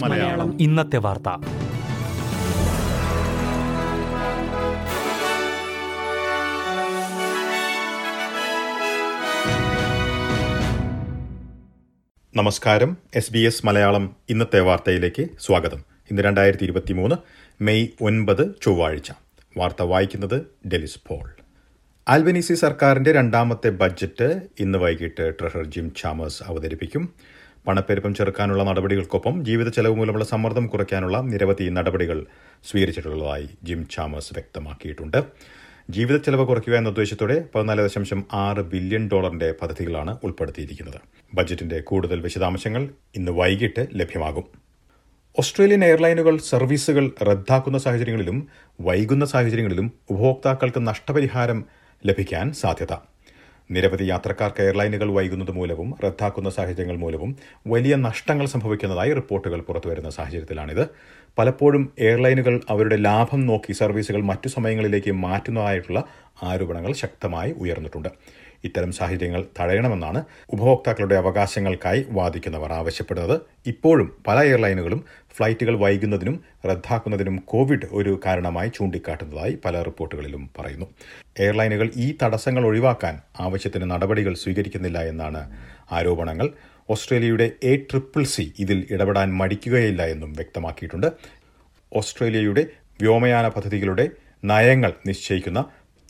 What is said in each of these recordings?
മലയാളം. ഇന്നത്തെ വാർത്ത. നമസ്കാരം. എസ് ബി എസ് മലയാളം ഇന്നത്തെ വാർത്തയിലേക്ക് സ്വാഗതം. ഇന്ന് രണ്ടായിരത്തി ഇരുപത്തി മൂന്ന് മെയ് ഒൻപത് ചൊവ്വാഴ്ച. വാർത്ത വായിക്കുന്നത് ഡെലിസ് പോൾ. ആൽബനീസി സർക്കാരിന്റെ രണ്ടാമത്തെ ബജറ്റ് ഇന്ന് വൈകിട്ട് ട്രഷർ ജിം ചാമേഴ്സ് അവതരിപ്പിക്കും. പണപ്പെരുപ്പം ചെറുക്കാനുള്ള നടപടികൾക്കൊപ്പം ജീവിത ചെലവ് മൂലമുള്ള സമ്മർദ്ദം കുറയ്ക്കാനുള്ള നിരവധി നടപടികൾ സ്വീകരിച്ചിട്ടുള്ളതായി ജിം ചാമേഴ്സ് വ്യക്തമാക്കിയിട്ടുണ്ട്. ജീവിത ചെലവ് കുറയ്ക്കുക എന്ന ഉദ്ദേശത്തോടെ പതിനാല് ദശാംശം ആറ് ബില്യൺ ഡോളറിന്റെ പദ്ധതികളാണ് ഉൾപ്പെടുത്തിയിരിക്കുന്നത്. ബജറ്റിന്റെ കൂടുതൽ വിശദാംശങ്ങൾ ഇന്ന് വൈകിട്ട് ലഭ്യമാകും. ഓസ്ട്രേലിയൻ എയർലൈനുകൾ സർവീസുകൾ റദ്ദാക്കുന്ന സാഹചര്യങ്ങളിലും വൈകുന്ന സാഹചര്യങ്ങളിലും ഉപഭോക്താക്കൾക്ക് നഷ്ടപരിഹാരം ലഭിക്കാൻ സാധ്യത. നിരവധി യാത്രക്കാർക്ക് എയർലൈനുകൾ വൈകുന്നത് മൂലവും റദ്ദാക്കുന്ന സാഹചര്യങ്ങൾ മൂലവും വലിയ നഷ്ടങ്ങൾ സംഭവിക്കുന്നതായി റിപ്പോർട്ടുകൾ പുറത്തുവരുന്ന സാഹചര്യത്തിലാണിത്. പലപ്പോഴും എയർലൈനുകൾ അവരുടെ ലാഭം നോക്കി സർവീസുകൾ മറ്റു സമയങ്ങളിലേക്ക് മാറ്റുന്നതായിട്ടുള്ള ആരോപണങ്ങൾ ശക്തമായി ഉയർന്നിട്ടുണ്ട്. ഇത്തരം സാഹചര്യങ്ങൾ തടയണമെന്നാണ് ഉപഭോക്താക്കളുടെ അവകാശങ്ങൾക്കായി വാദിക്കുന്നവർ ആവശ്യപ്പെടുന്നത്. ഇപ്പോഴും പല എയർലൈനുകളും ഫ്ലൈറ്റുകൾ വൈകുന്നതിനും റദ്ദാക്കുന്നതിനും കോവിഡ് ഒരു കാരണമായി ചൂണ്ടിക്കാട്ടുന്നതായി പല റിപ്പോർട്ടുകളിലും പറയുന്നു. എയർലൈനുകൾ ഈ തടസ്സങ്ങൾ ഒഴിവാക്കാൻ ആവശ്യത്തിന് നടപടികൾ സ്വീകരിക്കുന്നില്ല എന്നാണ് ആരോപണങ്ങൾ. ഓസ്ട്രേലിയയുടെ എ ട്രിപ്പിൾ സി ഇതിൽ ഇടപെടാൻ മടിക്കുകയില്ല എന്നും വ്യക്തമാക്കിയിട്ടുണ്ട്. ഓസ്ട്രേലിയയുടെ വ്യോമയാന പദ്ധതികളുടെ നയങ്ങൾ നിശ്ചയിക്കുന്ന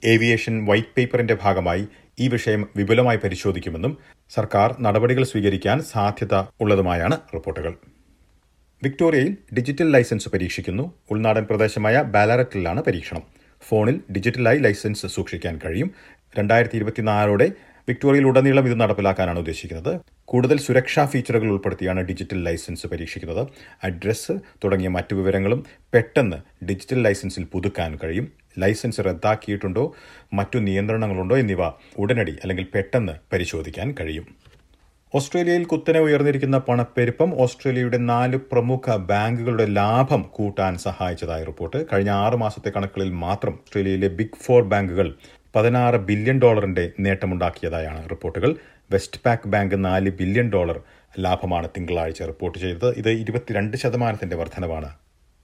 ഏവിയേഷൻ വൈറ്റ് പേപ്പറിന്റെ ഭാഗമായി ഈ വിഷയം വിപുലമായി പരിശോധിക്കുമെന്നും സർക്കാർ നടപടികൾ സ്വീകരിക്കാൻ സാധ്യത ഉള്ളതുമായാണ് റിപ്പോർട്ടുകൾ. വിക്ടോറിയയിൽ ഡിജിറ്റൽ ലൈസൻസ് പരീക്ഷിക്കുന്നു. ഉൾനാടൻ പ്രദേശമായ ബാലററ്റിലാണ് പരീക്ഷണം. ഫോണിൽ ഡിജിറ്റലായി ലൈസൻസ് സൂക്ഷിക്കാൻ കഴിയും. രണ്ടായിരത്തി ഇരുപത്തിനാലോടെ വിക്ടോറിയയിൽ ഉടനീളം ഇത് നടപ്പിലാക്കാനാണ് ഉദ്ദേശിക്കുന്നത്. കൂടുതൽ സുരക്ഷാ ഫീച്ചറുകൾ ഉൾപ്പെടുത്തിയാണ് ഡിജിറ്റൽ ലൈസൻസ് പരീക്ഷിക്കുന്നത്. അഡ്രസ്സ് തുടങ്ങിയ മറ്റു വിവരങ്ങളും പെട്ടെന്ന് ഡിജിറ്റൽ ലൈസൻസിൽ പുതുക്കാൻ കഴിയും. ലൈസൻസ് റദ്ദാക്കിയിട്ടുണ്ടോ? മറ്റു നിയന്ത്രണങ്ങളുണ്ടോ എന്നിവ ഉടനടി അല്ലെങ്കിൽ പെട്ടെന്ന് പരിശോധിക്കാൻ കഴിയും. ഓസ്ട്രേലിയയിൽ കുത്തനെ ഉയർന്നിരിക്കുന്ന പണപ്പെരുപ്പം ഓസ്ട്രേലിയയുടെ നാല് പ്രമുഖ ബാങ്കുകളുടെ ലാഭം കൂട്ടാൻ സഹായിച്ചതായി റിപ്പോർട്ട്. കഴിഞ്ഞ ആറ് മാസത്തെ കണക്കുകളിൽ മാത്രം ഓസ്ട്രേലിയയിലെ ബിഗ് ഫോർ ബാങ്കുകൾ പതിനാറ് ബില്യൺ ഡോളറിന്റെ നേട്ടമുണ്ടാക്കിയതായാണ് റിപ്പോർട്ടുകൾ. വെസ്റ്റ് പാക്ക് ബാങ്ക് നാല് ബില്യൺ ഡോളർ ലാഭമാണ് തിങ്കളാഴ്ച റിപ്പോർട്ട് ചെയ്തത്. ഇത് ഇരുപത്തിരണ്ട് ശതമാനത്തിന്റെ വർധനവാണ്.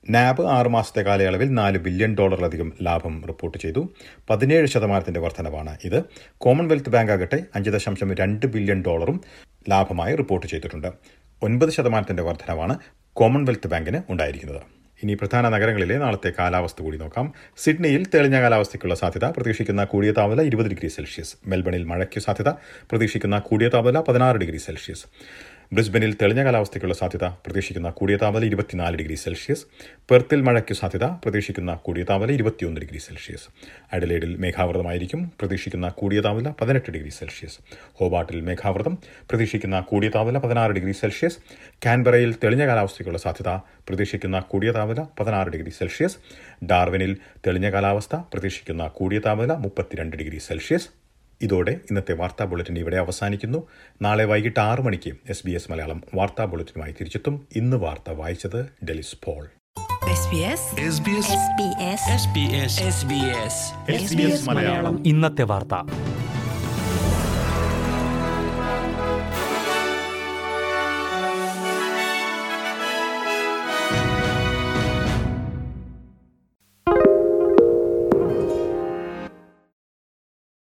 നാബ് ആറുമാസത്തെ കാലയളവിൽ നാല് ബില്യൺ ഡോളറിലധികം ലാഭം റിപ്പോർട്ട് ചെയ്തു. പതിനേഴ് ശതമാനത്തിന്റെ വർധനവാണ് ഇത്. കോമൺവെൽത്ത് ബാങ്ക് ആകട്ടെ അഞ്ച് ദശാംശം രണ്ട് ബില്യൺ ഡോളറും ലാഭമായി റിപ്പോർട്ട് ചെയ്തിട്ടുണ്ട്. ഒൻപത് ശതമാനത്തിന്റെ വർധനവാണ് കോമൺവെൽത്ത് ബാങ്കിന് ഉണ്ടായിരിക്കുന്നത്. ഇനി പ്രധാന നഗരങ്ങളിലെ നാളത്തെ കാലാവസ്ഥ കൂടി നോക്കാം. സിഡ്നിയിൽ തെളിഞ്ഞ കാലാവസ്ഥയ്ക്കുള്ള സാധ്യത പ്രതീക്ഷിക്കുന്ന കൂടിയ താപനില ഇരുപത് ഡിഗ്രി സെൽഷ്യസ്. മെൽബണിൽ മഴയ്ക്ക് സാധ്യത പ്രതീക്ഷിക്കുന്ന കൂടിയ താപനില പതിനാറ് ഡിഗ്രി സെൽഷ്യസ്. ബ്രിസ്ബനിൽ തെളിഞ്ഞ കാലാവസ്ഥയ്ക്കുള്ള സാധ്യത പ്രതീക്ഷിക്കുന്ന കൂടിയ താപനില ഇരുപത്തിനാല് ഡിഗ്രി സെൽഷ്യസ്. പെർത്തിൽ മഴയ്ക്ക് സാധ്യത പ്രതീക്ഷിക്കുന്ന കൂടിയ താപനില ഇരുപത്തിയൊന്ന് ഡിഗ്രി സെൽഷ്യസ്. അഡലേഡിൽ മേഘാവൃതമായിരിക്കും പ്രതീക്ഷിക്കുന്ന കൂടിയ താപനില പതിനെട്ട് ഡിഗ്രി സെൽഷ്യസ്. ഹോബാട്ടിൽ മേഘാവൃതം പ്രതീക്ഷിക്കുന്ന കൂടിയ താപനില പതിനാറ് ഡിഗ്രി സെൽഷ്യസ്. കാൻബറയിൽ തെളിഞ്ഞ കാലാവസ്ഥയ്ക്കുള്ള സാധ്യത പ്രതീക്ഷിക്കുന്ന കൂടിയ താപനില പതിനാറ് ഡിഗ്രി സെൽഷ്യസ്. ഡാർവിനിൽ തെളിഞ്ഞ കാലാവസ്ഥ പ്രതീക്ഷിക്കുന്ന കൂടിയ താപനില മുപ്പത്തിരണ്ട് ഡിഗ്രി സെൽഷ്യസ്. ഇതോടെ ഇന്നത്തെ വാർത്താ ബുള്ളറ്റിൻ ഇവിടെ അവസാനിക്കുന്നു. നാളെ വൈകിട്ട് ആറ് മണിക്ക് എസ് ബി എസ് മലയാളം വാർത്താ ബുള്ളറ്റിനുമായി തിരിച്ചെത്തും. ഇന്ന് വാർത്ത വായിച്ചത് ഡെലിസ് പോൾ. ഇന്നത്തെ വാർത്ത.